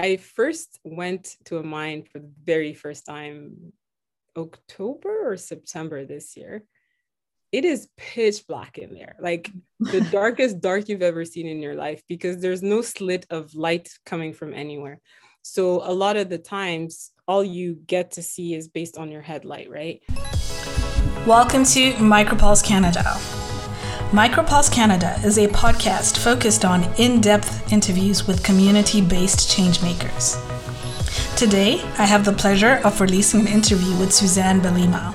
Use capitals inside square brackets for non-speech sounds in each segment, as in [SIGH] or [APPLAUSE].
I first went to a mine for the very first time October or September this year. It is pitch black in there, like the [LAUGHS] darkest dark you've ever seen in your life, because there's no slit of light coming from anywhere. So a lot of the times, all you get to see is based on your headlight, right? Welcome to Micropulse Canada. Micropulse Canada is a podcast focused on in depth interviews with community based changemakers. Today, I have the pleasure of releasing an interview with Suzanne Balima.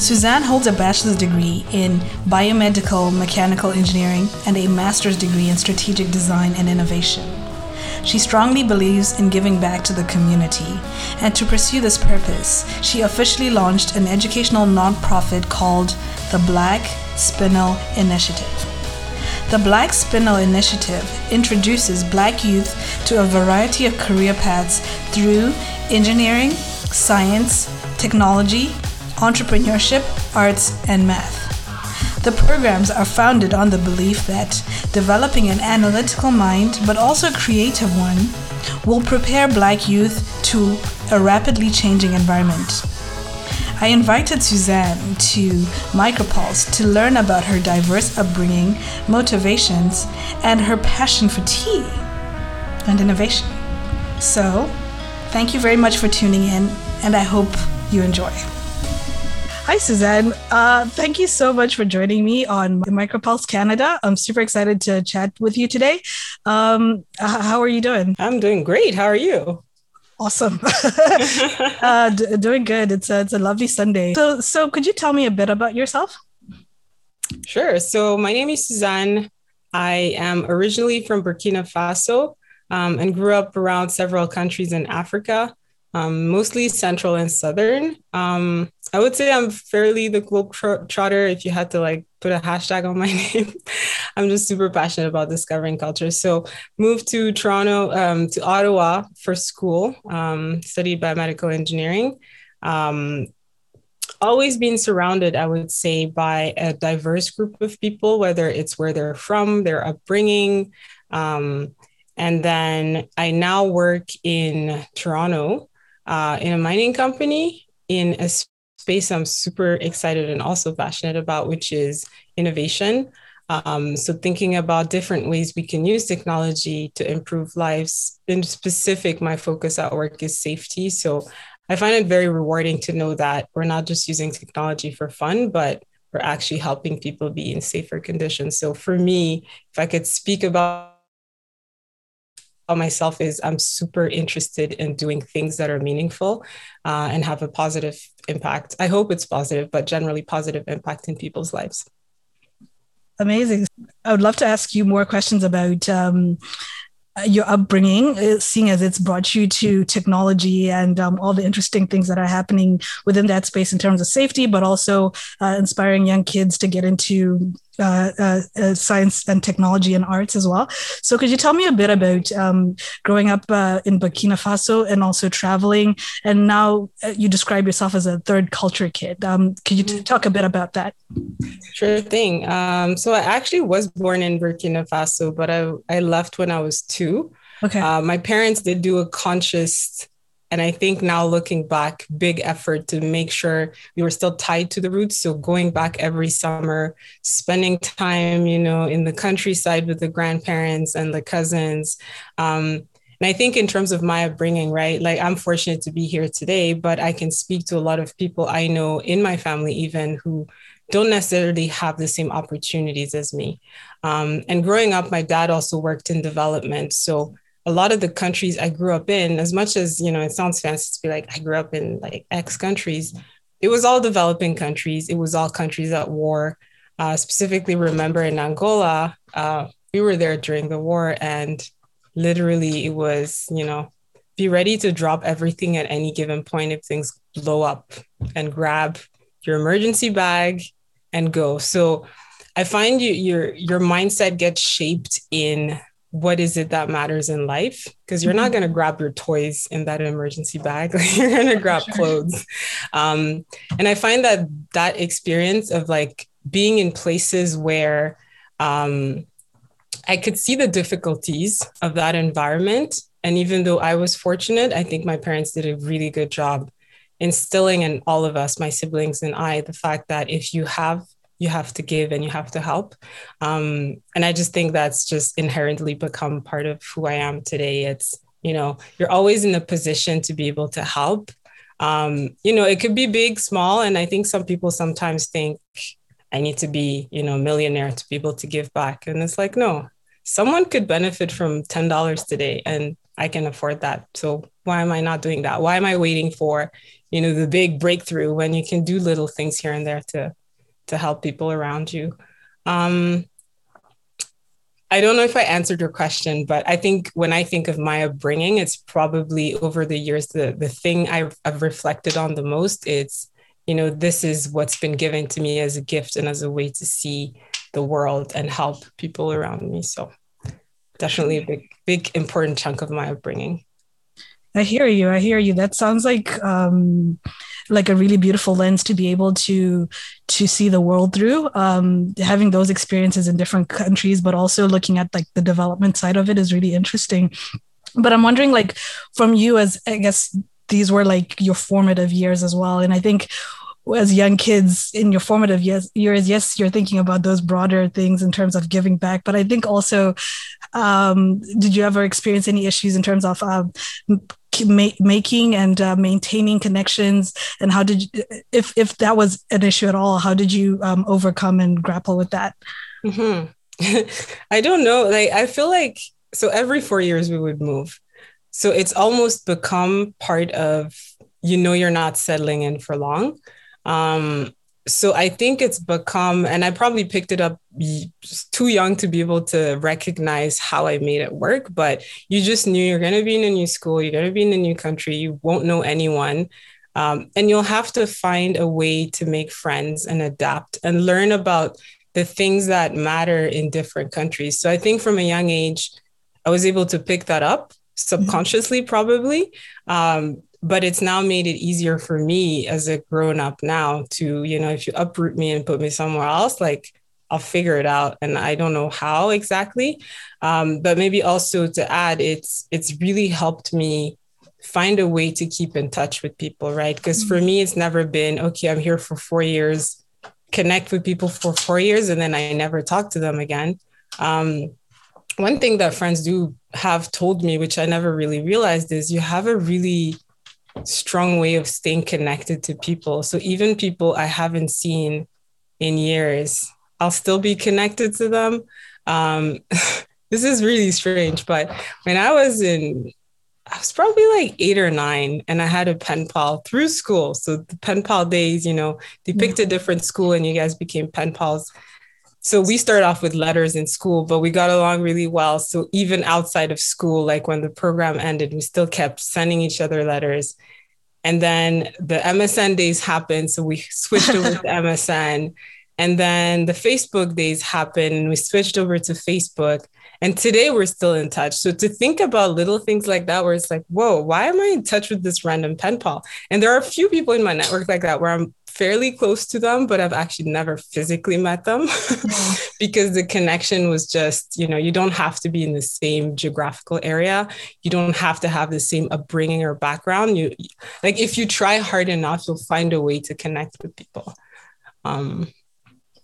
Suzanne holds a bachelor's degree in biomedical mechanical engineering and a master's degree in strategic design and innovation. She strongly believes in giving back to the community, and to pursue this purpose, she officially launched an educational nonprofit called the Black Spinel Initiative. The Black Spinel Initiative introduces Black youth to a variety of career paths through engineering, science, technology, entrepreneurship, arts, and math. The programs are founded on the belief that developing an analytical mind, but also a creative one, will prepare Black youth to a rapidly changing environment. I invited Suzanne to Micropulse to learn about her diverse upbringing, motivations, and her passion for tea and innovation. So, thank you very much for tuning in, and I hope you enjoy. Hi, Suzanne. Uh, thank you so much for joining me on Micropulse Canada. I'm super excited to chat with you today. Um, how are you doing? I'm doing great. How are you? Awesome. [LAUGHS] [LAUGHS] uh, d- doing good. It's a, it's a lovely Sunday. So, so could you tell me a bit about yourself? Sure. So, my name is Suzanne. I am originally from Burkina Faso um, and grew up around several countries in Africa, um, mostly central and southern. Um, I would say I'm fairly the globe trotter if you had to like put a hashtag on my [LAUGHS] name. I'm just super passionate about discovering culture. So moved to Toronto, um, to Ottawa for school, um, studied biomedical engineering. Um, always been surrounded, I would say, by a diverse group of people, whether it's where they're from, their upbringing. Um, and then I now work in Toronto uh, in a mining company in a space I'm super excited and also passionate about, which is innovation. Um, so, thinking about different ways we can use technology to improve lives. In specific, my focus at work is safety. So, I find it very rewarding to know that we're not just using technology for fun, but we're actually helping people be in safer conditions. So, for me, if I could speak about myself is I'm super interested in doing things that are meaningful uh, and have a positive impact. I hope it's positive, but generally positive impact in people's lives. Amazing. I would love to ask you more questions about um, your upbringing, uh, seeing as it's brought you to technology and um, all the interesting things that are happening within that space in terms of safety, but also uh, inspiring young kids to get into uh, uh, uh, science and technology and arts as well. So, could you tell me a bit about um, growing up uh, in Burkina Faso and also traveling? And now uh, you describe yourself as a third culture kid. Um, could you t- mm-hmm. talk a bit about that? Sure thing. Um, so, I actually was born in Burkina Faso, but I, I left when I was two. Okay. Uh, my parents did do a conscious and I think now looking back, big effort to make sure we were still tied to the roots. So going back every summer, spending time, you know, in the countryside with the grandparents and the cousins. Um, and I think in terms of my upbringing, right, like I'm fortunate to be here today, but I can speak to a lot of people I know in my family, even who don't necessarily have the same opportunities as me. Um, and growing up, my dad also worked in development. So a lot of the countries I grew up in, as much as, you know, it sounds fancy to be like, I grew up in like X countries, it was all developing countries. It was all countries at war. Uh, specifically, remember in Angola, uh, we were there during the war, and literally it was, you know, be ready to drop everything at any given point if things blow up and grab your emergency bag and go. So I find you your your mindset gets shaped in what is it that matters in life because you're not mm-hmm. going to grab your toys in that emergency bag [LAUGHS] you're going to grab sure. clothes um, and i find that that experience of like being in places where um, i could see the difficulties of that environment And even though I was fortunate, I think my parents did a really good job instilling in all of us, my siblings and I, the fact that if you have, you have to give and you have to help. Um, and I just think that's just inherently become part of who I am today. It's, you know, you're always in a position to be able to help. Um, you know, it could be big, small. And I think some people sometimes think, I need to be, you know, millionaire to be able to give back. And it's like, no, someone could benefit from $10 today and I can afford that. So why am I not doing that? Why am I waiting for, you know, the big breakthrough when you can do little things here and there to to help people around you? Um, I don't know if I answered your question, but I think when I think of my upbringing, it's probably over the years the the thing I've, I've reflected on the most. It's you know, this is what's been given to me as a gift and as a way to see the world and help people around me. So definitely a big, big, important chunk of my upbringing. I hear you. I hear you. That sounds like um, like a really beautiful lens to be able to to see the world through. Um, having those experiences in different countries, but also looking at like the development side of it is really interesting. But I'm wondering, like, from you as I guess these were like your formative years as well. And I think as young kids in your formative years, yes, you're thinking about those broader things in terms of giving back. But I think also, um, did you ever experience any issues in terms of uh, ma- making and uh, maintaining connections? And how did you, if if that was an issue at all, how did you um, overcome and grapple with that? Mm-hmm. [LAUGHS] I don't know. Like I feel like so every four years we would move so it's almost become part of, you know, you're not settling in for long. Um, so I think it's become, and I probably picked it up too young to be able to recognize how I made it work. But you just knew you're going to be in a new school, you're going to be in a new country, you won't know anyone. Um, and you'll have to find a way to make friends and adapt and learn about the things that matter in different countries. So I think from a young age, I was able to pick that up subconsciously mm-hmm. probably um, but it's now made it easier for me as a grown up now to you know if you uproot me and put me somewhere else like i'll figure it out and i don't know how exactly. Um, but maybe also to add it's it's really helped me find a way to keep in touch with people right? Because mm-hmm. for me it's never been okay i'm here for four years connect with people for four years and then i never talk to them again. Um, one thing that friends do have told me, which I never really realized, is you have a really strong way of staying connected to people. So even people I haven't seen in years, I'll still be connected to them. Um, [LAUGHS] this is really strange, but when I was in, I was probably like eight or nine, and I had a pen pal through school. So the pen pal days, you know, they picked a different school, and you guys became pen pals so we started off with letters in school, but we got along really well. So even outside of school, like when the program ended, we still kept sending each other letters. And then the MSN days happened. So we switched over to [LAUGHS] MSN. And then the Facebook days happened and we switched over to Facebook. And today we're still in touch. So to think about little things like that, where it's like, whoa, why am I in touch with this random pen pal? And there are a few people in my network like that where I'm fairly close to them, but I've actually never physically met them [LAUGHS] because the connection was just, you know, you don't have to be in the same geographical area. You don't have to have the same upbringing or background. You like if you try hard enough, you'll find a way to connect with people. Um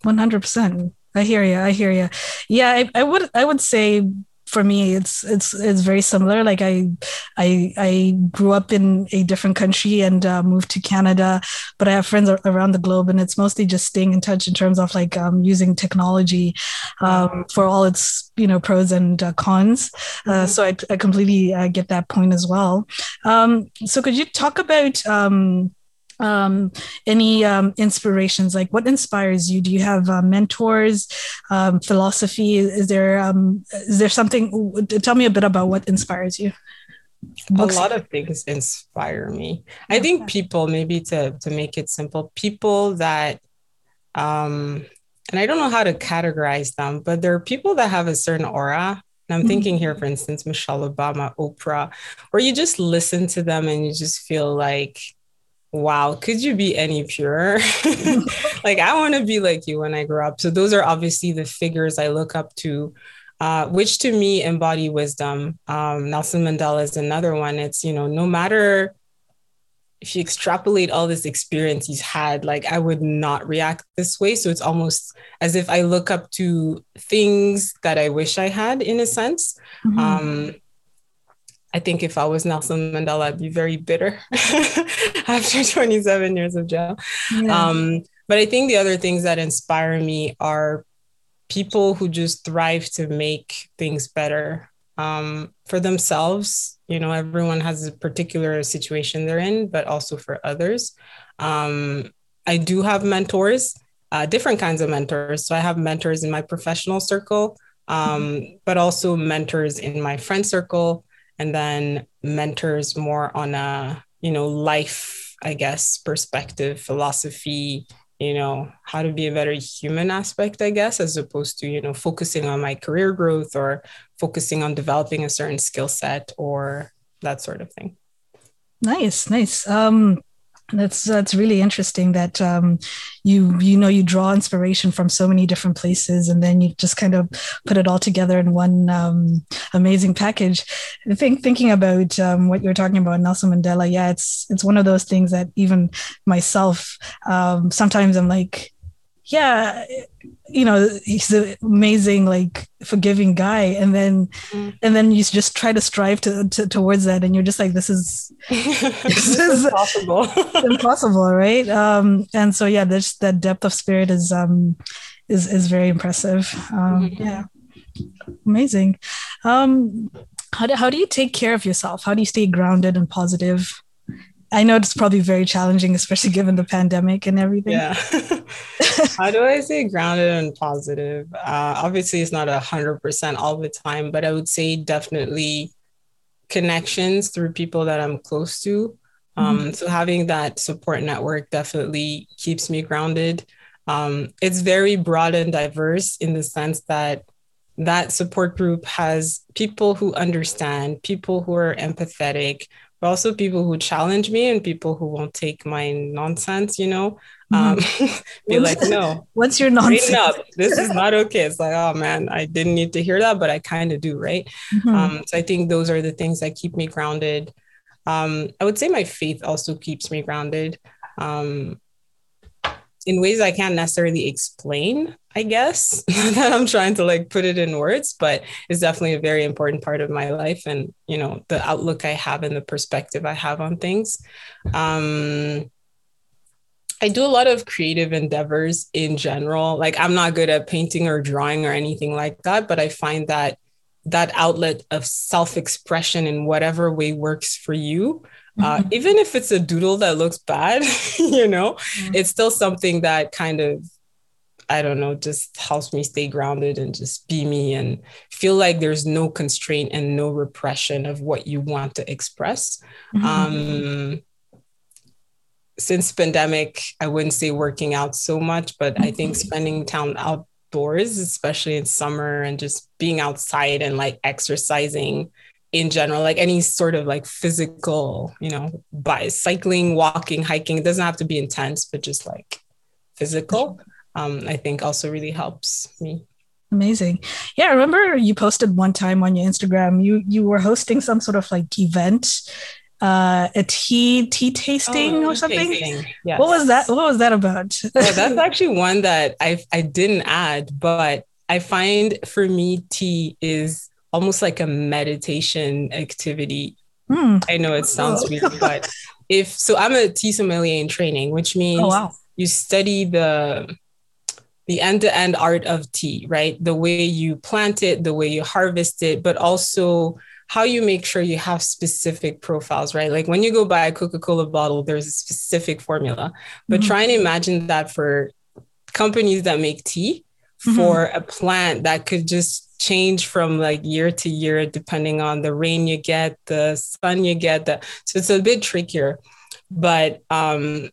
100%. I hear you. I hear you. Yeah, I, I would I would say for me it's it's it's very similar. Like i i i grew up in a different country and uh, moved to canada but i have friends around the globe and it's mostly just staying in touch in terms of like um, using technology um, for all its you know pros and uh, cons. Uh, mm-hmm. so i, I completely uh, get that point as well. Um, so could you talk about um, um, any um, inspirations? Like what inspires you? Do you have uh, mentors um, philosophy? Is there um, is there something tell me a bit about what inspires you. Books. a lot of things inspire me. I think people maybe to to make it simple people that um and i don't know how to categorize them but there are people that have a certain aura. And i'm thinking here mm-hmm. for instance michelle obama oprah where you just listen to them and you just feel like wow, could you be any purer? [LAUGHS] like, I want to be like you when I grow up. So, those are obviously the figures I look up to. uh, which to me embody wisdom. Um, Nelson Mandela is another one. It's, you know, no matter if you extrapolate all this experience he's had, like I would not react this way. So it's almost as if I look up to things that I wish I had in a sense. Mm-hmm. Um, I think if I was Nelson Mandela, I'd be very bitter [LAUGHS] after 27 years of jail. Yeah. Um, but I think the other things that inspire me are people who just thrive to make things better um, for themselves. You know, everyone has a particular situation they're in, but also for others. Um, I do have mentors, uh, different kinds of mentors. So I have mentors in my professional circle, um, mm-hmm. but also mentors in my friend circle and then mentors more on a you know life i guess perspective philosophy you know how to be a better human aspect i guess as opposed to you know focusing on my career growth or focusing on developing a certain skill set or that sort of thing. Nice nice. Um that's that's really interesting that um, you you know you draw inspiration from so many different places and then you just kind of put it all together in one um, amazing package. Think thinking about um, what you're talking about Nelson Mandela, yeah, it's it's one of those things that even myself um, sometimes I'm like, yeah, you know he's an amazing like forgiving guy. And then mm. and then you just try to strive to, to, towards that. And you're just like this is [LAUGHS] this is impossible. [LAUGHS] impossible right? Um and so yeah this that depth of spirit is um is is very impressive. Um mm-hmm. yeah. Amazing. Um how do, how do you take care of yourself? How do you stay grounded and positive I know it's probably very challenging, especially given the pandemic and everything. Yeah. [LAUGHS] How do I say grounded and positive? Uh, obviously, it's not a hundred percent all the time, but I would say definitely connections through people that I'm close to. Um, mm-hmm. So having that support network definitely keeps me grounded. Um, it's very broad and diverse in the sense that that support group has people who understand, people who are empathetic, but also people who challenge me and people who won't take my nonsense, you know. Um, mm. [LAUGHS] be like, no, [LAUGHS] what's your nonsense? Up. This is not [LAUGHS] okay. It's like, oh man, I didn't need to hear that, but I kind of do, right? Mm-hmm. Um, so I think those are the things that keep me grounded. Um, I would say my faith also keeps me grounded. Um, in ways I can't necessarily explain, I guess, [LAUGHS] that I'm trying to like put it in words, but it's definitely a very important part of my life and, you know, the outlook I have and the perspective I have on things. Um, I do a lot of creative endeavors in general. Like I'm not good at painting or drawing or anything like that, but I find that that outlet of self-expression in whatever way works for you uh, mm-hmm. even if it's a doodle that looks bad, [LAUGHS] you know, mm-hmm. it's still something that kind of, I don't know, just helps me stay grounded and just be me and feel like there's no constraint and no repression of what you want to express. Mm-hmm. Um, since pandemic, I wouldn't say working out so much, but I think mm-hmm. spending time outdoors, especially in summer, and just being outside and like exercising in general, like any sort of like physical, you know, by cycling, walking, hiking, it doesn't have to be intense, but just like physical, um, I think also really helps me. Amazing. Yeah, I remember you posted one time on your Instagram, you you were hosting some sort of like event, uh, a tea tea tasting oh, or something. Tasting. Yes. What was that? What was that about? that's actually one that I I didn't add, but I find for me tea is almost like a meditation activity. Mm. I know it sounds oh. weird, but if so, I'm a tea sommelier in training, which means oh, wow. you study the the end-to-end art of tea, right? The way you plant it, the way you harvest it, but also how you make sure you have specific profiles, right? Like when you go buy a Coca-Cola bottle, there's a specific formula. But mm-hmm. try and imagine that for companies that make tea mm-hmm. for a plant that could just change from like year to year depending on the rain you get the sun you get the so it's a bit trickier but um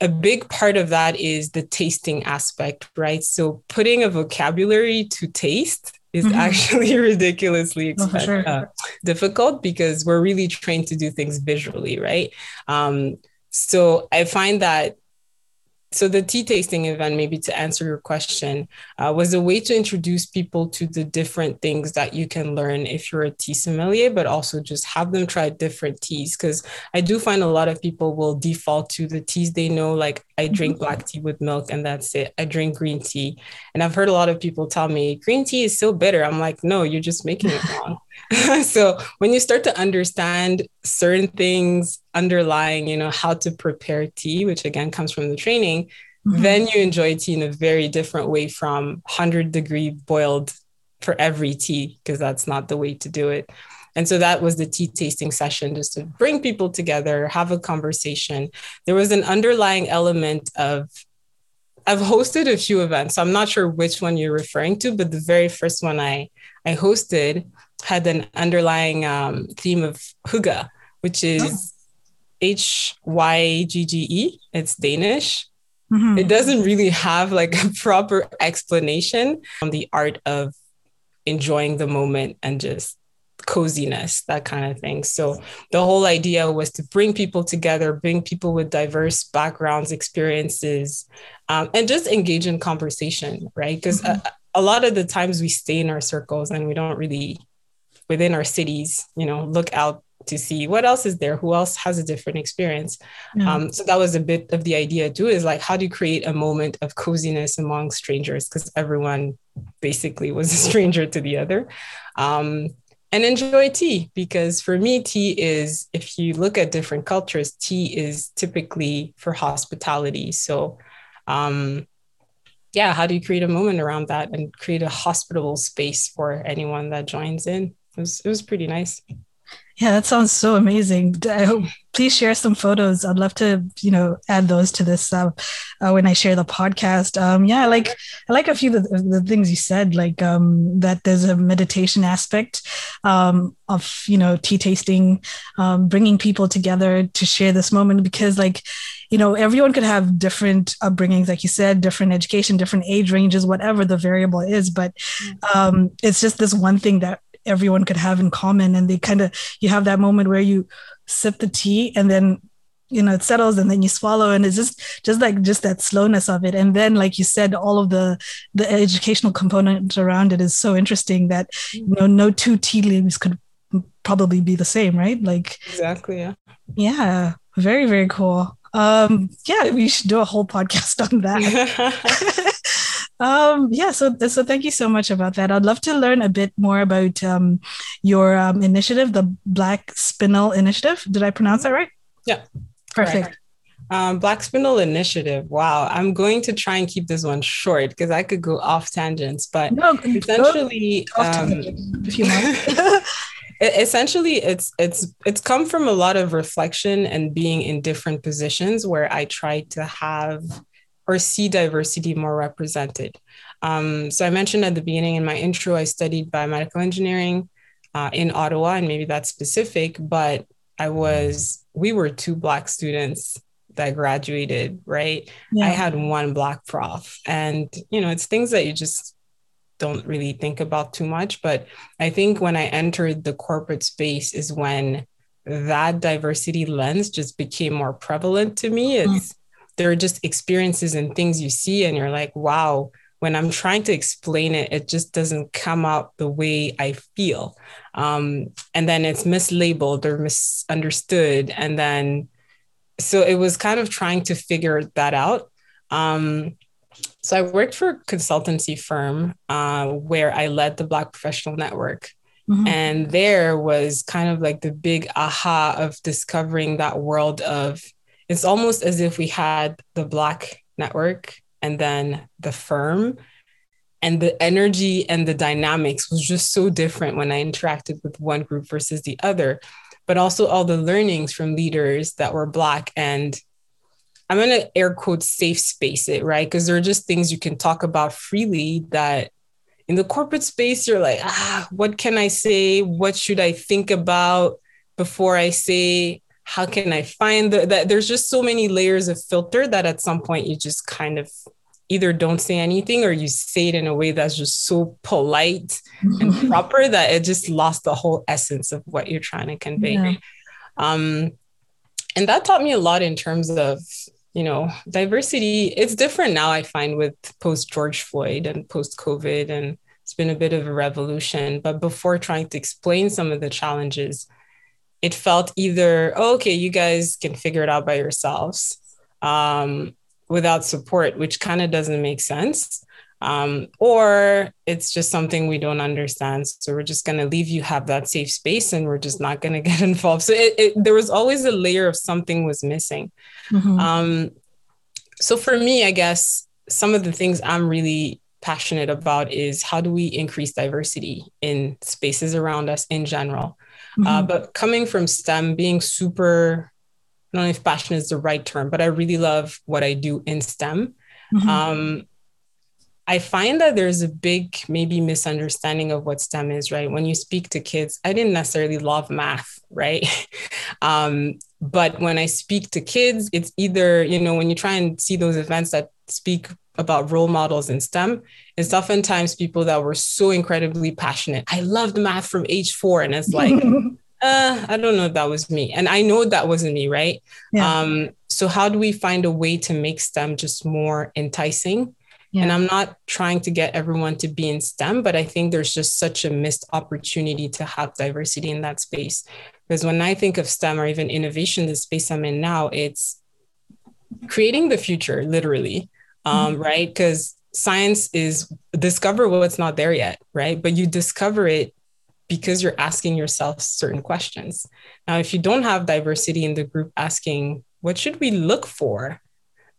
a big part of that is the tasting aspect right so putting a vocabulary to taste is mm-hmm. actually [LAUGHS] ridiculously oh, sure. uh, difficult because we're really trained to do things visually right um so i find that so the tea tasting event maybe to answer your question uh, was a way to introduce people to the different things that you can learn if you're a tea sommelier but also just have them try different teas. Because i do find a lot of people will default to the teas they know like i drink mm-hmm. black tea with milk and that's it. I drink green tea. And i've heard a lot of people tell me green tea is so bitter. I'm like no you're just making it wrong [LAUGHS] so when you start to understand certain things underlying, you know, how to prepare tea, which again comes from the training, mm-hmm. then you enjoy tea in a very different way from 100 degree boiled for every tea, because that's not the way to do it. And so that was the tea tasting session, just to bring people together, have a conversation. There was an underlying element of I've hosted a few events. So I'm not sure which one you're referring to, but the very first one I I hosted had an underlying um, theme of hygge, which is H Y G G E. It's Danish. Mm-hmm. It doesn't really have like a proper explanation on the art of enjoying the moment and just coziness, that kind of thing. So the whole idea was to bring people together, bring people with diverse backgrounds, experiences, um, and just engage in conversation, right? Because mm-hmm. a, a lot of the times we stay in our circles and we don't really within our cities, you know, look out to see what else is there, who else has a different experience. Yeah. Um, so that was a bit of the idea too, is like how do you create a moment of coziness among strangers? Because everyone basically was a [LAUGHS] stranger to the other. Um, and enjoy tea because for me tea is if you look at different cultures tea is typically for hospitality so um, yeah how do you create a moment around that and create a hospitable space for anyone that joins in it was it was pretty nice. Yeah, that sounds so amazing. I hope, please share some photos. I'd love to, you know, add those to this uh, uh, when I share the podcast. Um, yeah, I like I like a few of the, the things you said, like um, that there's a meditation aspect um, of you know tea tasting, um, bringing people together to share this moment because like you know everyone could have different upbringings like you said different education different age ranges whatever the variable is but mm. um, it's just this one thing that everyone could have in common. And they kind of you have that moment where you sip the tea and then you know it settles and then you swallow and it's just just like just that slowness of it. And then like you said all of the the educational component around it is so interesting that you know no two tea leaves could probably be the same right? Like exactly yeah. yeah very very cool. Um yeah we should do a whole podcast [LAUGHS] on that [LAUGHS] Um, yeah, so so thank you so much about that. I'd love to learn a bit more about um, your um, initiative, the Black Spinel Initiative. Did I pronounce that right? Yeah, perfect. Um, Black Spinel Initiative. Wow, I'm going to try and keep this one short because I could go off tangents, but no, essentially, um, if you want. [LAUGHS] [LAUGHS] essentially it's it's it's come from a lot of reflection and being in different positions where i try to have or see diversity more represented. Um, so I mentioned at the beginning in my intro, I studied biomedical engineering uh, in Ottawa, and maybe that's specific, but I was, we were two Black students that graduated, right? Yeah. I had one Black prof. And, you know, it's things that you just don't really think about too much. But I think when I entered the corporate space is when that diversity lens just became more prevalent to me. It's, there are just experiences and things you see and you're like wow. When i'm trying to explain it it just doesn't come out the way i feel. Um, and then it's mislabeled or misunderstood. And then so it was kind of trying to figure that out. Um, so i worked for a consultancy firm uh, where i led the black professional network. Mm-hmm. And there was kind of like the big aha of discovering that world of it's almost as if we had the Black network and then the firm. And the energy and the dynamics was just so different when I interacted with one group versus the other, but also all the learnings from leaders that were Black and I'm going to air quote safe space it, right? Because there are just things you can talk about freely that in the corporate space, you're like, ah, what can I say? What should I think about before I say? How can I find the, that there's just so many layers of filter that at some point you just kind of either don't say anything or you say it in a way that's just so polite and [LAUGHS] proper that it just lost the whole essence of what you're trying to convey. Yeah. Um, and that taught me a lot in terms of you know, diversity, it's different now, I find, with post George Floyd and post COVID. And it's been a bit of a revolution. But before trying to explain some of the challenges, it felt either, oh, okay, you guys can figure it out by yourselves um, without support, which kind of doesn't make sense. Um, or it's just something we don't understand. So we're just going to leave you have that safe space and we're just not going [LAUGHS] to get involved. So it, it, there was always a layer of something was missing. Mm-hmm. Um, so for me, I guess some of the things I'm really passionate about is how do we increase diversity in spaces around us in general. Uh, mm-hmm. Uh, but coming from STEM, being super, I don't know if passion is the right term, but I really love what I do in STEM. Mm-hmm. Um, I find that there's a big maybe misunderstanding of what STEM is, right? When you speak to kids, I didn't necessarily love math, right? [LAUGHS] um, but when I speak to kids, it's either, you know, when you try and see those events that speak about role models in STEM, it's oftentimes people that were so incredibly passionate. I loved math from age four. And it's like, [LAUGHS] uh, I don't know if that was me. And I know that wasn't me, right? Yeah. Um, so how do we find a way to make STEM just more enticing? Yeah. And I'm not trying to get everyone to be in STEM, but I think there's just such a missed opportunity to have diversity in that space. Because when I think of STEM or even innovation, the space I'm in now, it's creating the future, literally, um, mm-hmm. right? Because science is discover what's not there yet, right? But you discover it because you're asking yourself certain questions. Now, if you don't have diversity in the group asking, what should we look for?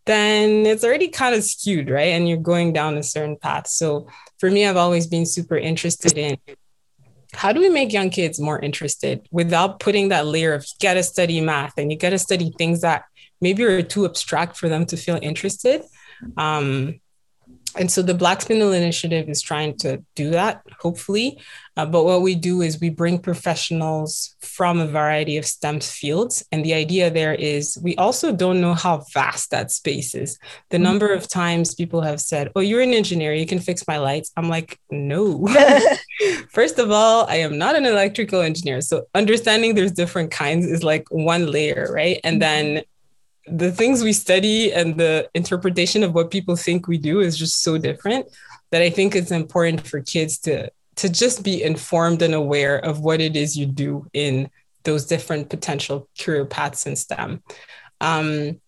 then it's already kind of skewed, right? And you're going down a certain path. So for me, I've always been super interested in how do we make young kids more interested without putting that layer of you got to study math and you got to study things that maybe are too abstract for them to feel interested. Um, and so the Black Spinel Initiative is trying to do that, hopefully. Uh, but what we do is we bring professionals from a variety of STEM fields. And the idea there is we also don't know how vast that space is. The mm-hmm. number of times people have said, Oh, you're an engineer, you can fix my lights. I'm like, No. [LAUGHS] First of all, I am not an electrical engineer. So understanding there's different kinds is like one layer, right? And mm-hmm. then the things we study and the interpretation of what people think we do is just so different that I think it's important for kids to to just be informed and aware of what it is you do in those different potential career paths in STEM. Um,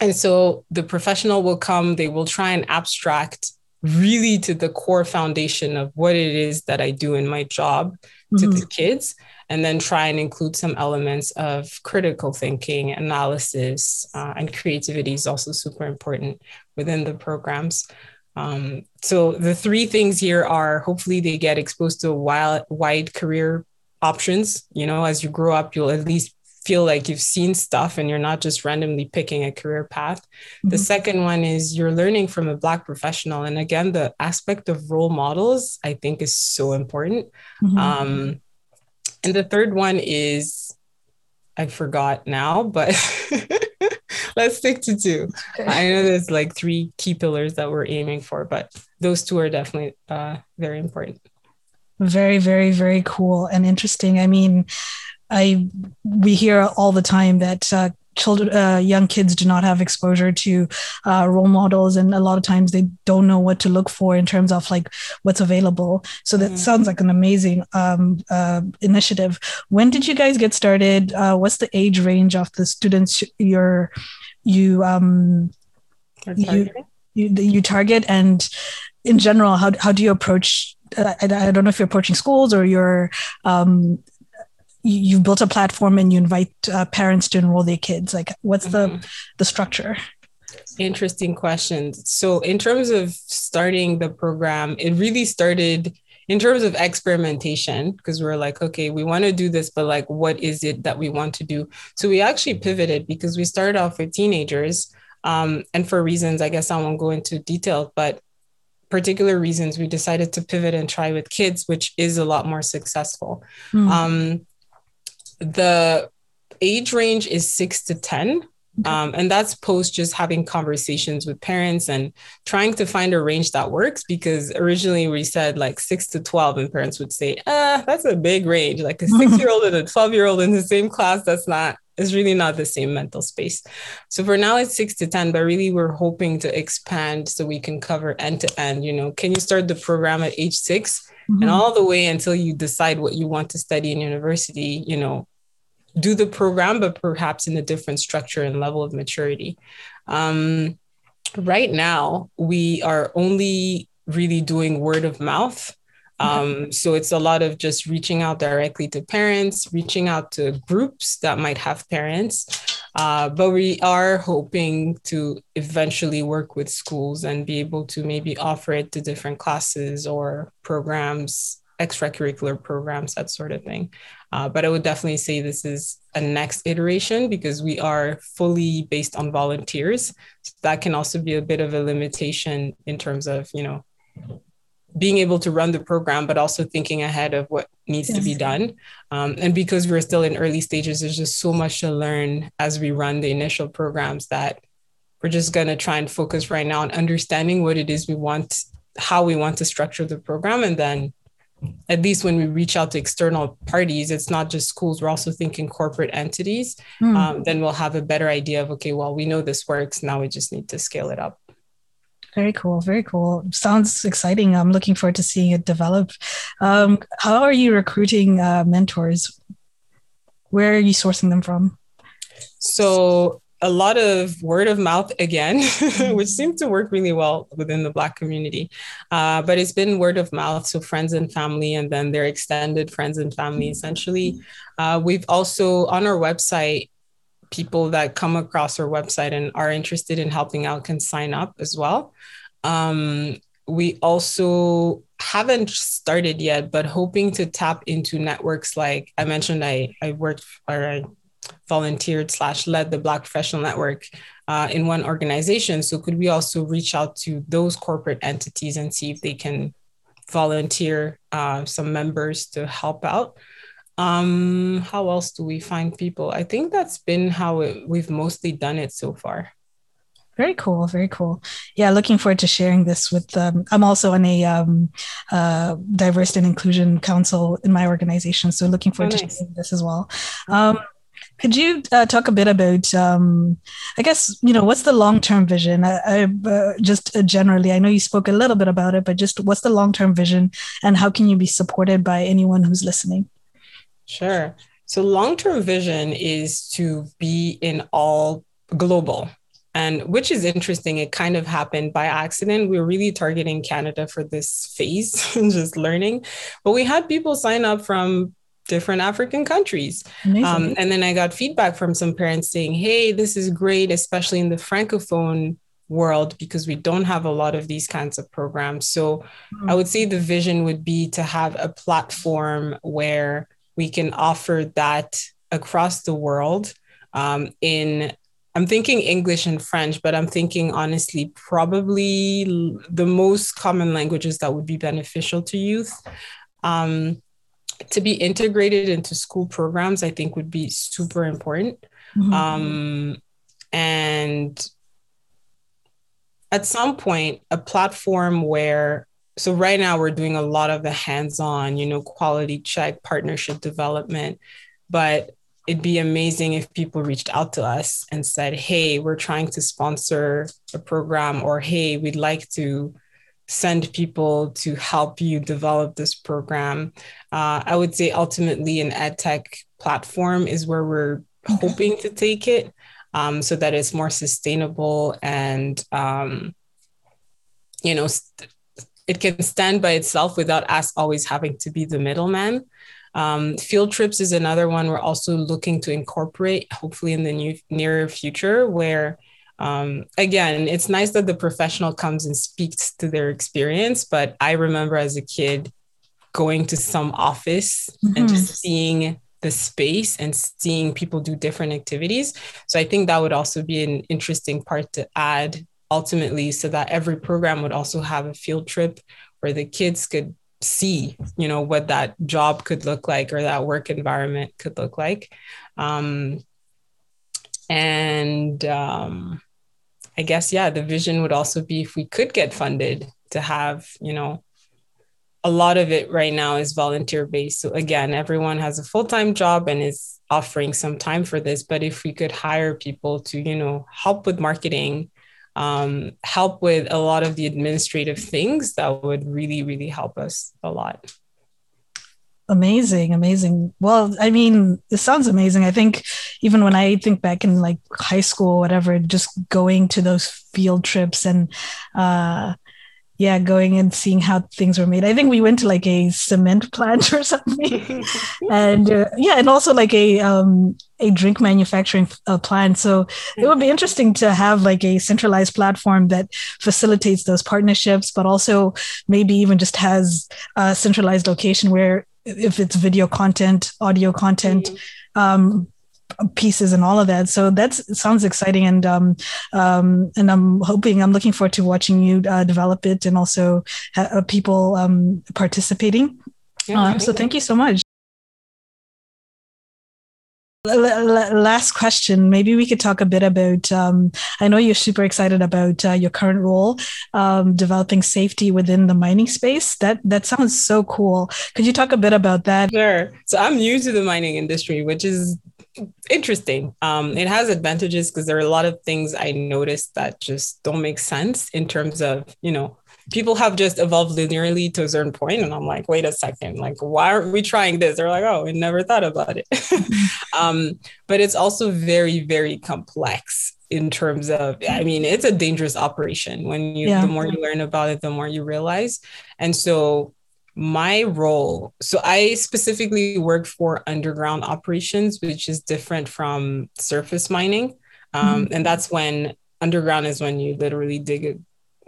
and so the professional will come, they will try and abstract really to the core foundation of what it is that I do in my job mm-hmm. to the kids and then try and include some elements of critical thinking, analysis, uh, and creativity is also super important within the programs. Um, so the three things here are hopefully they get exposed to wide, wide career options. You know, as you grow up, you'll at least feel like you've seen stuff and you're not just randomly picking a career path. Mm-hmm. The second one is you're learning from a Black professional. And again, the aspect of role models, I think, is so important. Mm-hmm. Um, and the third one is, I forgot now, but [LAUGHS] let's stick to two. Okay. I know there's like three key pillars that we're aiming for, but those two are definitely uh, very important. Very, very, very cool and interesting. I mean, I we hear all the time that uh, children uh, young kids do not have exposure to uh, role models and a lot of times they don't know what to look for in terms of like what's available. So that mm-hmm. sounds like an amazing um, uh, initiative. When did you guys get started? Uh, what's the age range of the students you're you um you, you, you target? And in general how, how do you approach uh, I, I, don't know if you're approaching schools or you're um, you've built a platform and you invite uh, parents to enroll their kids. Like what's mm-hmm. the the structure? Interesting questions so in terms of starting the program it really started in terms of experimentation because we are like okay we want to do this but like what is it that we want to do? So we actually pivoted because we started off with teenagers um, and for reasons i guess i won't go into detail but particular reasons we decided to pivot and try with kids which is a lot more successful. Mm. um, the age range is six to 10. Um, and that's post just having conversations with parents and trying to find a range that works because originally we said like six to 12, and parents would say, ah, that's a big range. Like a [LAUGHS] six year old and a 12 year old in the same class, that's not it's really not the same mental space. So for now it's six to 10, but really we're hoping to expand so we can cover end to end. You know, can you start the program at age 6 mm-hmm. and all the way until you decide what you want to study in university, you know, do the program, but perhaps in a different structure and level of maturity. Um, right now, we are only really doing word of mouth. Um, so it's a lot of just reaching out directly to parents, reaching out to groups that might have parents. Uh, but we are hoping to eventually work with schools and be able to maybe offer it to different classes or programs, extracurricular programs, that sort of thing. Uh, but I would definitely say this is a next iteration because we are fully based on volunteers. So that can also be a bit of a limitation in terms of, you know, being able to run the program, but also thinking ahead of what needs yes. to be done. Um, and because we're still in early stages, there's just so much to learn as we run the initial programs that we're just going to try and focus right now on understanding what it is we want, how we want to structure the program, and then at least when we reach out to external parties, it's not just schools, we're also thinking corporate entities. Mm. Um, then we'll have a better idea of, okay, well, we know this works. Now we just need to scale it up. Very cool. Very cool. Sounds exciting. I'm looking forward to seeing it develop. Um, how are you recruiting uh, mentors? Where are you sourcing them from? So a lot of word of mouth again, [LAUGHS] which seems to work really well within the Black community. Uh, but it's been word of mouth, so friends and family, and then their extended friends and family, essentially. Uh, we've also on our website, people that come across our website and are interested in helping out can sign up as well. Um, we also haven't started yet, but hoping to tap into networks like I mentioned. I I worked or I volunteered slash led the Black Professional Network uh, in one organization. So could we also reach out to those corporate entities and see if they can volunteer uh, some members to help out? Um, how else do we find people? I think that's been how it, we've mostly done it so far. Very cool. Very cool. Yeah, looking forward to sharing this with. Um, I'm also on a um, uh, diversity and inclusion council in my organization, so looking forward oh, nice. to sharing this as well. Um, could you uh, talk a bit about, um, I guess, you know, what's the long term vision? I, I uh, just uh, generally, I know you spoke a little bit about it, but just what's the long term vision and how can you be supported by anyone who's listening? Sure. So, long term vision is to be in all global. And which is interesting, it kind of happened by accident. We were really targeting Canada for this phase, [LAUGHS] just learning. But we had people sign up from different African countries. Um, and then I got feedback from some parents saying, hey, this is great, especially in the Francophone world, because we don't have a lot of these kinds of programs. So mm-hmm. I would say the vision would be to have a platform where we can offer that across the world um, in I'm thinking English and French, but I'm thinking honestly, probably the most common languages that would be beneficial to youth. Um, to be integrated into school programs, I think would be super important. Mm-hmm. Um, and at some point, a platform where, so right now we're doing a lot of the hands on, you know, quality check, partnership development. But it'd be amazing if people reached out to us and said, hey, we're trying to sponsor a program, or hey, we'd like to send people to help you develop this program. Uh, I would say ultimately an ed tech platform is where we're okay. hoping to take it um, so that it's more sustainable and, um, you know, st- it can stand by itself without us always having to be the middleman. Um, field trips is another one we're also looking to incorporate, hopefully in the new, near future, where um, again, it's nice that the professional comes and speaks to their experience, but I remember as a kid going to some office mm-hmm. and just seeing the space and seeing people do different activities. So I think that would also be an interesting part to add ultimately so that every program would also have a field trip where the kids could see you know what that job could look like or that work environment could look like um, and um, I guess, yeah, the vision would also be if we could get funded to have, you know, a lot of it right now is volunteer based. So again, everyone has a full time job and is offering some time for this, but if we could hire people to, you know, help with marketing, um, help with a lot of the administrative things, that would really, really help us a lot. Amazing, amazing. Well, I mean, it sounds amazing. I think even when I think back in like high school whatever, just going to those field trips and uh yeah, going and seeing how things were made. I think we went to like a cement plant [LAUGHS] or something, [LAUGHS] and uh, yeah, and also like a um, a drink manufacturing uh, plant. So it would be interesting to have like a centralized platform that facilitates those partnerships, but also maybe even just has a centralized location where if it's video content, audio content, mm-hmm. um, pieces and all of that. So that sounds exciting, and um, um, and I'm hoping I'm looking forward to watching you uh, develop it and also uh, people um, participating. Yeah, um, so thank you so much. Last question. Maybe we could talk a bit about. Um, I know you're super excited about uh, your current role, um, developing safety within the mining space. That that sounds so cool. Could you talk a bit about that? Sure. So I'm new to the mining industry, which is interesting. Um, it has advantages because there are a lot of things I noticed that just don't make sense in terms of, you know, people have just evolved linearly to a certain point, And I'm like, wait a second, like, why aren't we trying this? They're like, oh, we never thought about it. [LAUGHS] um, but it's also very, very complex in terms of, I mean, it's a dangerous operation. When you, yeah. the more you learn about it, the more you realize. And so my role so i specifically work for underground operations which is different from surface mining um, mm-hmm. and that's when underground is when you literally dig a,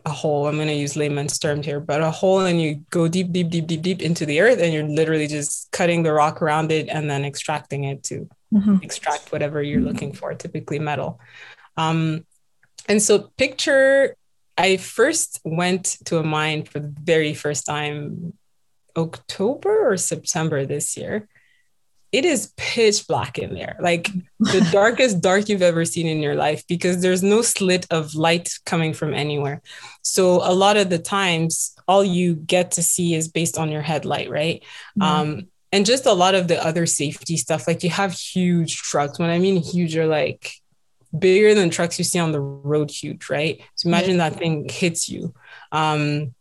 a hole i'm going to use layman's term here but a hole and you go deep deep deep deep deep into the earth and you're literally just cutting the rock around it and then extracting it to mm-hmm. extract whatever you're looking for typically metal um, and so picture I first went to a mine for the very first time October or September this year, it is pitch black in there, like the [LAUGHS] darkest dark you've ever seen in your life, because there's no slit of light coming from anywhere. So a lot of the times, all you get to see is based on your headlight, right? Mm-hmm. Um, and just a lot of the other safety stuff. Like you have huge trucks. When I mean huge, are like bigger than trucks you see on the road, huge, right? So imagine yeah. that thing hits you. Um,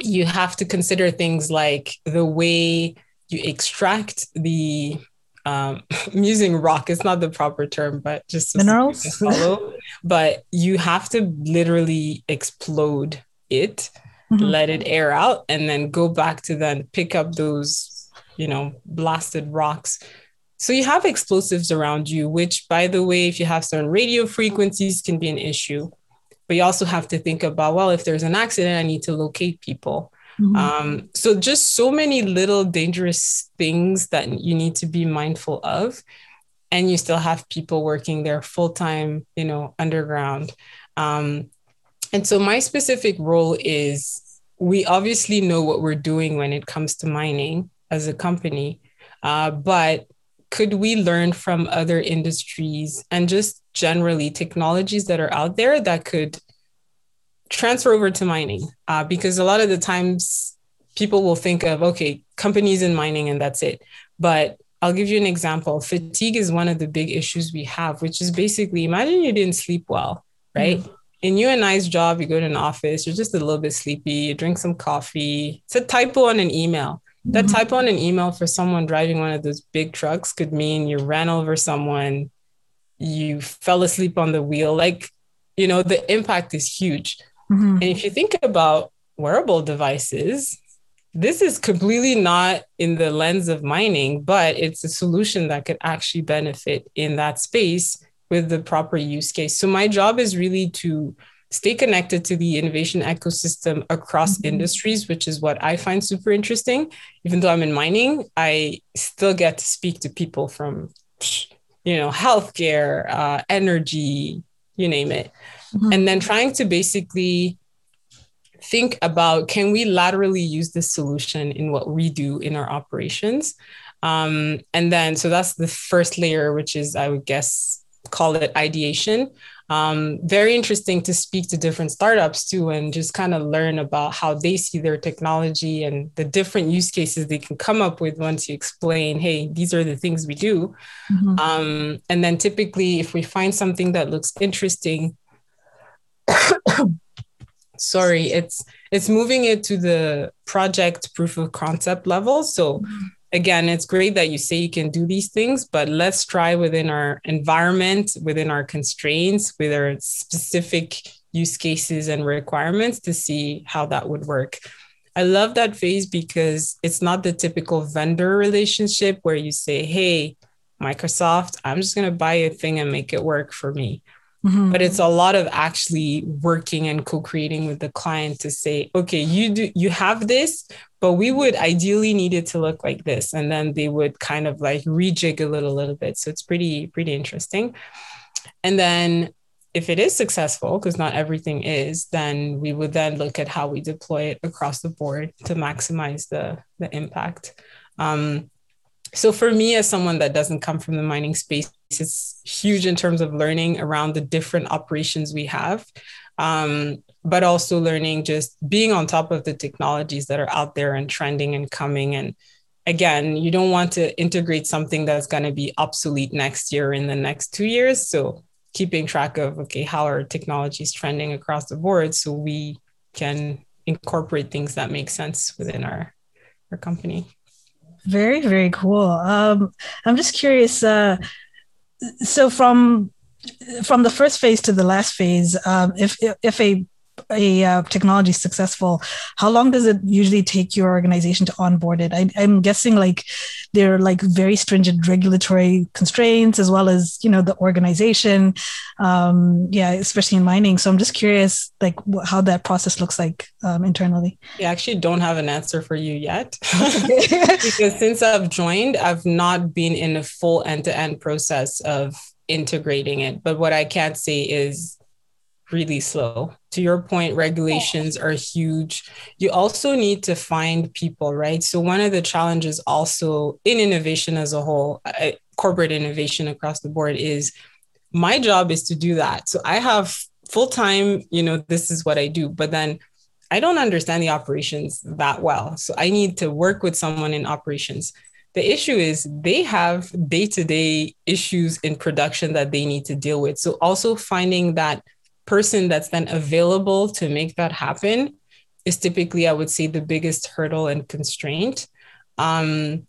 you have to consider things like the way you extract the um, I'm [LAUGHS] using rock. It's not the proper term, but just minerals. [LAUGHS] Follow. but you have to literally explode it, mm-hmm. let it air out, and then go back to then pick up those, you know, blasted rocks. So you have explosives around you, which, by the way, if you have certain radio frequencies, can be an issue but you also have to think about well if there's an accident i need to locate people mm-hmm. um, so just so many little dangerous things that you need to be mindful of and you still have people working there full time you know underground um, and so my specific role is we obviously know what we're doing when it comes to mining as a company uh, but could we learn from other industries and just generally technologies that are out there that could transfer over to mining? Uh, because a lot of the times people will think of, okay, companies in mining and that's it. But I'll give you an example. Fatigue is one of the big issues we have, which is basically imagine you didn't sleep well, right? Mm-hmm. In you and I's job, you go to an office, you're just a little bit sleepy, you drink some coffee, it's a typo on an email. That mm-hmm. typo on an email for someone driving one of those big trucks could mean you ran over someone, you fell asleep on the wheel. Like, you know, the impact is huge. Mm-hmm. And if you think about wearable devices, this is completely not in the lens of mining, but it's a solution that could actually benefit in that space with the proper use case. So my job is really to stay connected to the innovation ecosystem across mm-hmm. industries, which is what I find super interesting. Even though I'm in mining, I still get to speak to people from, you know, healthcare, uh, energy, you name it. Mm-hmm. And then trying to basically think about can we laterally use this solution in what we do in our operations? Um, and then, so that's the first layer, which is, I would guess, call it ideation. Um, very interesting to speak to different startups too and just kind of learn about how they see their technology and the different use cases they can come up with once you explain hey these are the things we do. Mm-hmm. um, and then typically if we find something that looks interesting [COUGHS] sorry it's it's moving it to the project proof of concept level. So mm-hmm again, it's great that you say you can do these things, but let's try within our environment, within our constraints, with our specific use cases and requirements to see how that would work. I love that phase because it's not the typical vendor relationship where you say, hey, Microsoft, I'm just going to buy a thing and make it work for me. Mm-hmm. But it's a lot of actually working and co-creating with the client to say, okay, you do you have this, but we would ideally need it to look like this. And then they would kind of like rejig a little, little bit. So it's pretty, pretty interesting. And then if it is successful, because not everything is, then we would then look at how we deploy it across the board to maximize the, the impact. Um, so for me, as someone that doesn't come from the mining space, it's huge in terms of learning around the different operations we have. Um, but also learning just being on top of the technologies that are out there and trending and coming. And again, you don't want to integrate something that's going to be obsolete next year in the next two years. So keeping track of, okay, how are technologies trending across the board so we can incorporate things that make sense within our, our company. Very, very cool. Um, I'm just curious. Uh, so from from the first phase to the last phase, um, if if a a uh, technology successful, how long does it usually take your organization to onboard it? I, am guessing like there are like very stringent regulatory constraints as well as you know the organization, um, yeah, especially in mining. So I'm just curious like wh- how that process looks like um, internally. I actually don't have an answer for you yet [LAUGHS] because since I've joined, I've not been in a full end to end process of integrating it. But what I can't say is really slow. To your point, regulations are huge. You also need to find people, right? So, one of the challenges also in innovation as a whole, uh, corporate innovation across the board, is my job is to do that. So, I have full time, you know, this is what I do, but then I don't understand the operations that well. So, I need to work with someone in operations. The issue is they have day to day issues in production that they need to deal with. So, also finding that person that's then available to make that happen is typically, I would say, the biggest hurdle and constraint. Um,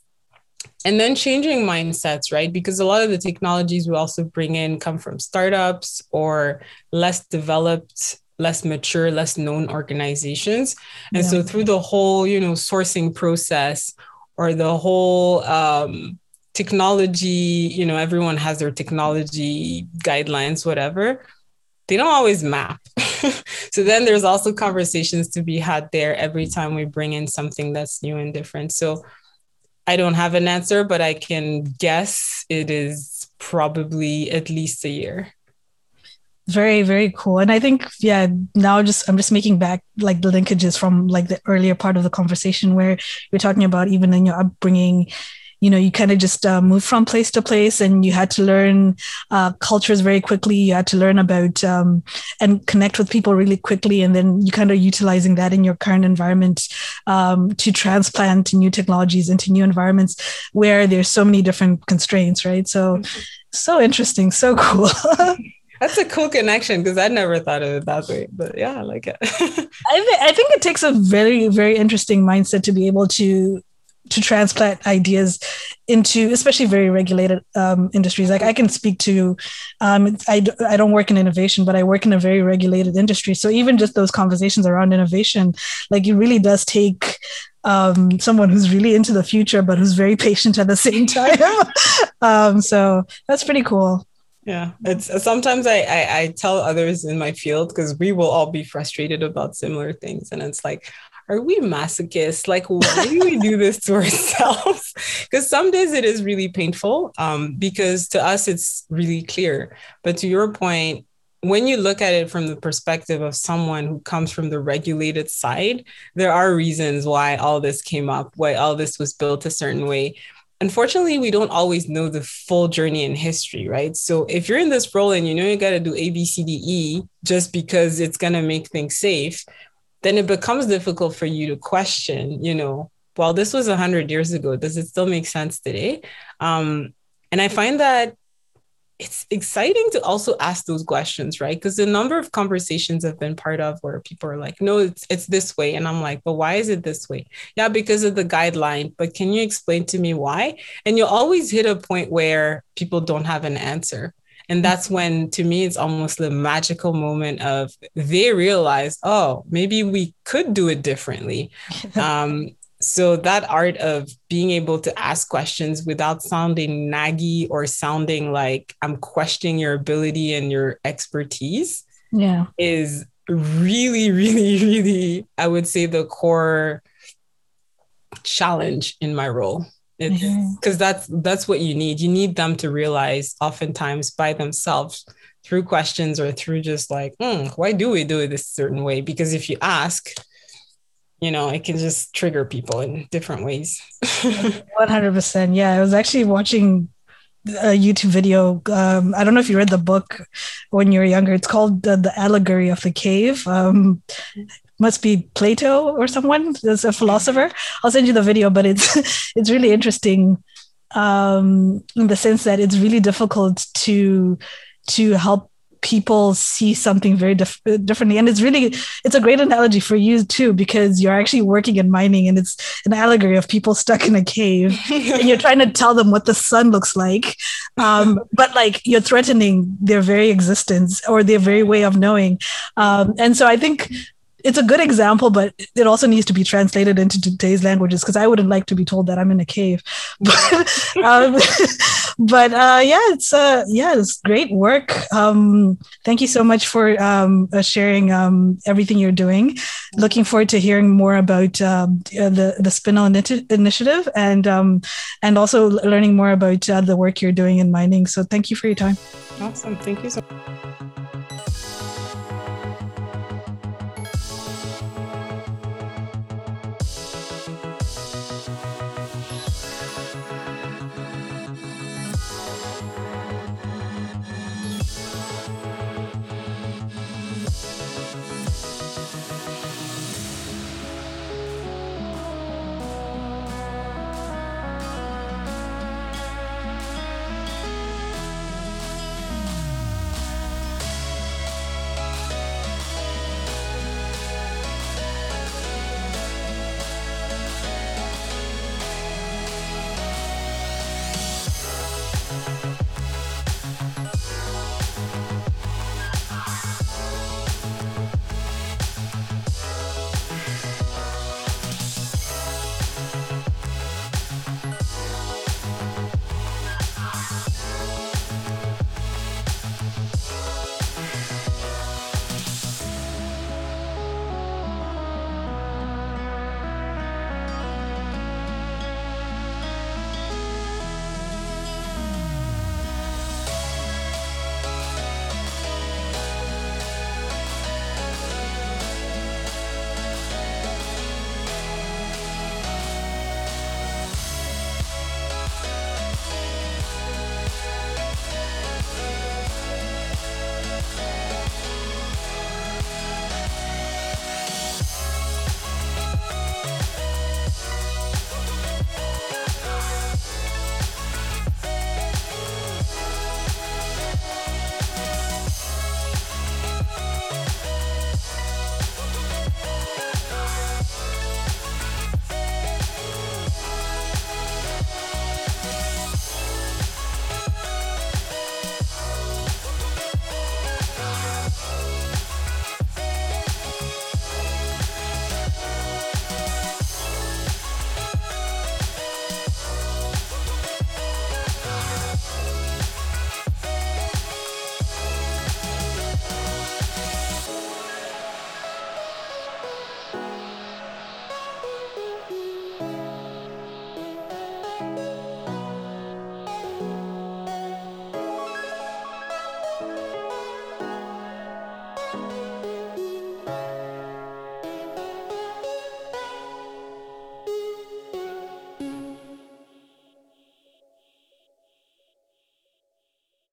and then changing mindsets, right? Because a lot of the technologies we also bring in come from startups or less developed, less mature, less known organizations. And yeah. so through the whole, you know, sourcing process or the whole um, technology, you know, everyone has their technology guidelines, whatever they don't always map. [LAUGHS] so then there's also conversations to be had there every time we bring in something that's new and different. So I don't have an answer, but I can guess it is probably at least a year. Very, very cool. And I think, yeah, now just I'm just making back like the linkages from like the earlier part of the conversation where you're talking about even in your upbringing, you know you kind of just uh, move from place to place and you had to learn uh, cultures very quickly you had to learn about um, and connect with people really quickly and then you kind of utilizing that in your current environment um, to transplant new technologies into new environments where there's so many different constraints right so mm-hmm. so interesting so cool [LAUGHS] That's a cool connection because I never thought of it that way. But yeah, I like it. [LAUGHS] I, th- I think it takes a very, very interesting mindset to be able to to transplant ideas into especially very regulated um, industries. Like i can speak to um, I, I don't work in innovation but i work in a very regulated industry. So even just those conversations around innovation like it really does take um, someone who's really into the future but who's very [LAUGHS] patient at the same time. [LAUGHS] Um, so that's pretty cool. Yeah it's sometimes I, I, I tell others in my field because we will all be frustrated about similar things. And it's like are we masochists? Like, why do we do this to ourselves? [LAUGHS] Because some days it is really painful um, because to us it's really clear. But to your point, when you look at it from the perspective of someone who comes from the regulated side, there are reasons why all this came up, why all this was built a certain way. unfortunately, we don't always know the full journey in history, right? So if you're in this role and you know you got to do A, B, C, D, E just because it's going to make things safe, then it becomes difficult for you to question, you know, well, this was 100 years ago. Does it still make sense today? Um, and I find that it's exciting to also ask those questions, right? Because the number of conversations I've been part of where people are like, no, it's, it's this way. And I'm like, but why is it this way? Yeah, because of the guideline. But can you explain to me why? And you'll always hit a point where people don't have an answer. And that's when, to me, it's almost the magical moment of they realize, oh, maybe we could do it differently. [LAUGHS] um, so that art of being able to ask questions without sounding naggy or sounding like i'm questioning your ability and your expertise yeah is really [LAUGHS] really really i would say the core challenge in my role because mm-hmm. that's that's what you need you need them to realize oftentimes by themselves through questions or through just like mm, why do we do it this certain way because if you ask you know, it can just trigger people in different ways. [LAUGHS] 100%. Yeah. I was actually watching a YouTube video. Um, I don't know if you read the book when you were younger. It's called The, the Allegory of the Cave. Um, must be Plato or someone, as a philosopher. I'll send you the video, but it's [LAUGHS] it's really interesting um, in the sense that it's really difficult to to help people see something very dif- differently. And it's really it's a great analogy for you too because you're actually working in mining and it's an allegory of people stuck in a cave and you're trying to tell them what the sun looks like. Um, [LAUGHS] but like you're threatening their very existence or their very way of knowing. Um, and so i think it's a good example, but it also needs to be translated into today's languages because I wouldn't like to be told that I'm in a cave. [LAUGHS] But, um, [LAUGHS] but uh, yeah, it's uh, yeah, it's great work. Um, thank you so much for um, uh, sharing um, everything you're doing. Looking forward to hearing more about um, uh, the the Spinel initiative and um, and also learning more about uh, the work you're doing in mining. So thank you for your time. Awesome. Thank you so. much.